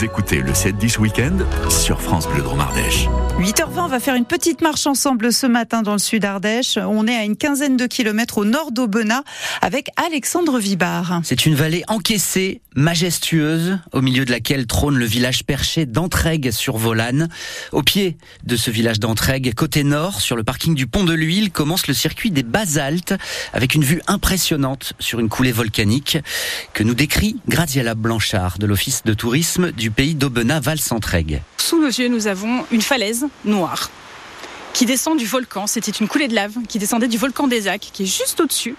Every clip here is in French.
Vous écoutez le 7-10 Week-end sur France Bleu Dromardèche. 8h20, on va faire une petite marche ensemble ce matin dans le sud Ardèche. On est à une quinzaine de kilomètres au nord d'Aubenas avec Alexandre Vibard. C'est une vallée encaissée, majestueuse, au milieu de laquelle trône le village perché d'Entraigue sur Volane. Au pied de ce village d'Entraigue, côté nord, sur le parking du pont de l'Huile, commence le circuit des basaltes avec une vue impressionnante sur une coulée volcanique que nous décrit Graziella Blanchard de l'Office de tourisme du pays d'Aubenas-Val-Centraigue. Sous nos yeux, nous avons une falaise noire qui descend du volcan. C'était une coulée de lave qui descendait du volcan des Acs, qui est juste au-dessus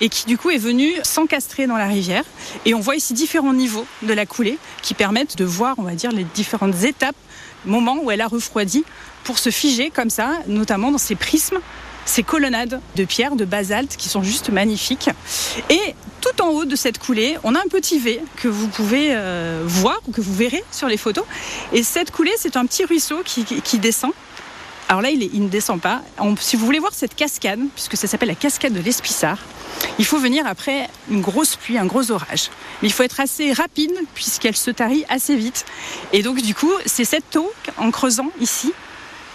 et qui du coup est venue s'encastrer dans la rivière. Et on voit ici différents niveaux de la coulée qui permettent de voir, on va dire, les différentes étapes, moments où elle a refroidi pour se figer comme ça, notamment dans ces prismes ces colonnades de pierre, de basalte qui sont juste magnifiques. Et tout en haut de cette coulée, on a un petit V que vous pouvez euh, voir que vous verrez sur les photos. Et cette coulée, c'est un petit ruisseau qui, descend. Alors là, il, ne descend pas. Si vous voulez voir cette cascade, puisque ça s'appelle la cascade de l'Espissard, il faut venir après une grosse pluie, un gros orage. Mais il faut être assez rapide puisqu'elle se tarit assez vite. Et donc du coup, c'est cette eau, en creusant ici,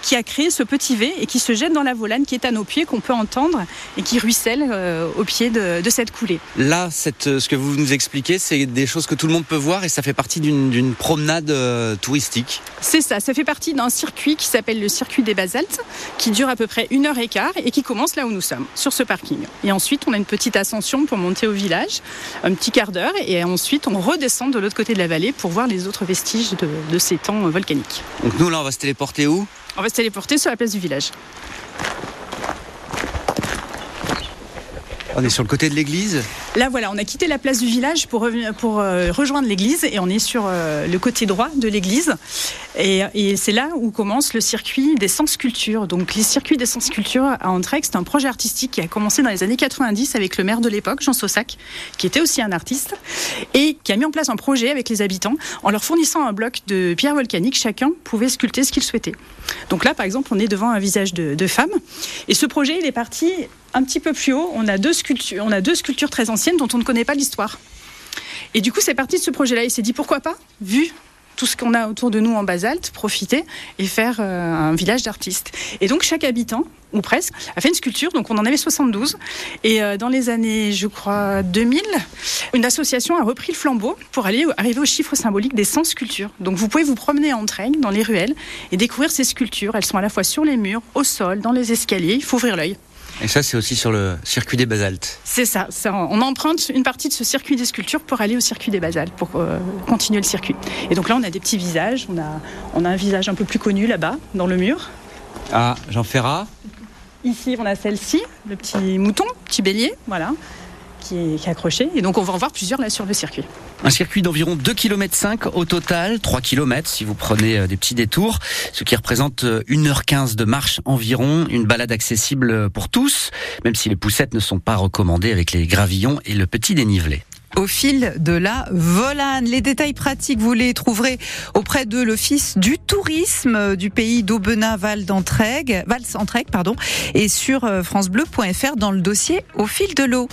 qui a créé ce petit V et qui se jette dans la volane qui est à nos pieds, qu'on peut entendre et qui ruisselle euh, au pied de, de, cette coulée. Là, cette, euh, ce que vous nous expliquez, c'est des choses que tout le monde peut voir et ça fait partie d'une promenade euh, touristique. C'est ça, ça fait partie d'un circuit qui s'appelle le circuit des basaltes, qui dure à peu près une heure et quart et qui commence là où nous sommes, sur ce parking. Et ensuite, on a une petite ascension pour monter au village, un petit quart d'heure, et ensuite on redescend de l'autre côté de la vallée pour voir les autres vestiges de, de ces temps volcaniques. Donc nous, là, on va se téléporter où? On va se téléporter sur la place du village. On est sur le côté de l'église? Là, voilà, on a quitté la place du village pour, euh, rejoindre l'église et on est sur euh, le côté droit de l'église. Et, c'est là où commence le circuit des sens culture. Donc, les circuits des sens culture à Antrec, c'est un projet artistique qui a commencé dans les années 90 avec le maire de l'époque, Jean Saussac, qui était aussi un artiste, et qui a mis en place un projet avec les habitants en leur fournissant un bloc de pierre volcanique. Chacun pouvait sculpter ce qu'il souhaitait. Donc là, par exemple, on est devant un visage de, de femme. Et ce projet, il est parti un petit peu plus haut. On a deux sculptures, on a deux sculptures très anciennes dont on ne connaît pas l'histoire. Et du coup, c'est parti de ce projet-là. Il s'est dit pourquoi pas, vu tout ce qu'on a autour de nous en basalte, profiter et faire euh, un village d'artistes. Et donc chaque habitant, ou presque, a fait une sculpture. Donc on en avait 72. Et euh, dans les années, je crois, 2000, une association a repris le flambeau pour aller arriver au chiffre symbolique des 100 sculptures. Donc vous pouvez vous promener en train dans les ruelles et découvrir ces sculptures. Elles sont à la fois sur les murs, au sol, dans les escaliers. Il faut ouvrir l'œil. Et ça, c'est aussi sur le circuit des basaltes. C'est ça, ça, On emprunte une partie de ce circuit des sculptures pour aller au circuit des basaltes, pour euh, continuer le circuit. Et donc là, on a des petits visages. On a, on a un visage un peu plus connu là-bas, dans le mur. Ah, Jean Ferrat. Ici, on a celle-ci, le petit mouton, petit bélier, voilà, qui est, qui est accroché. Et donc, on va en voir plusieurs là sur le circuit. Un circuit d'environ 2,5 km au total, 3 km si vous prenez des petits détours, ce qui représente 1h15 de marche environ, une balade accessible pour tous, même si les poussettes ne sont pas recommandées avec les gravillons et le petit dénivelé au fil de la volane. Les détails pratiques, vous les trouverez auprès de l'Office du tourisme du pays d'Aubenas, Val d'Entraigue, pardon, et sur francebleu.fr dans le dossier au fil de l'eau.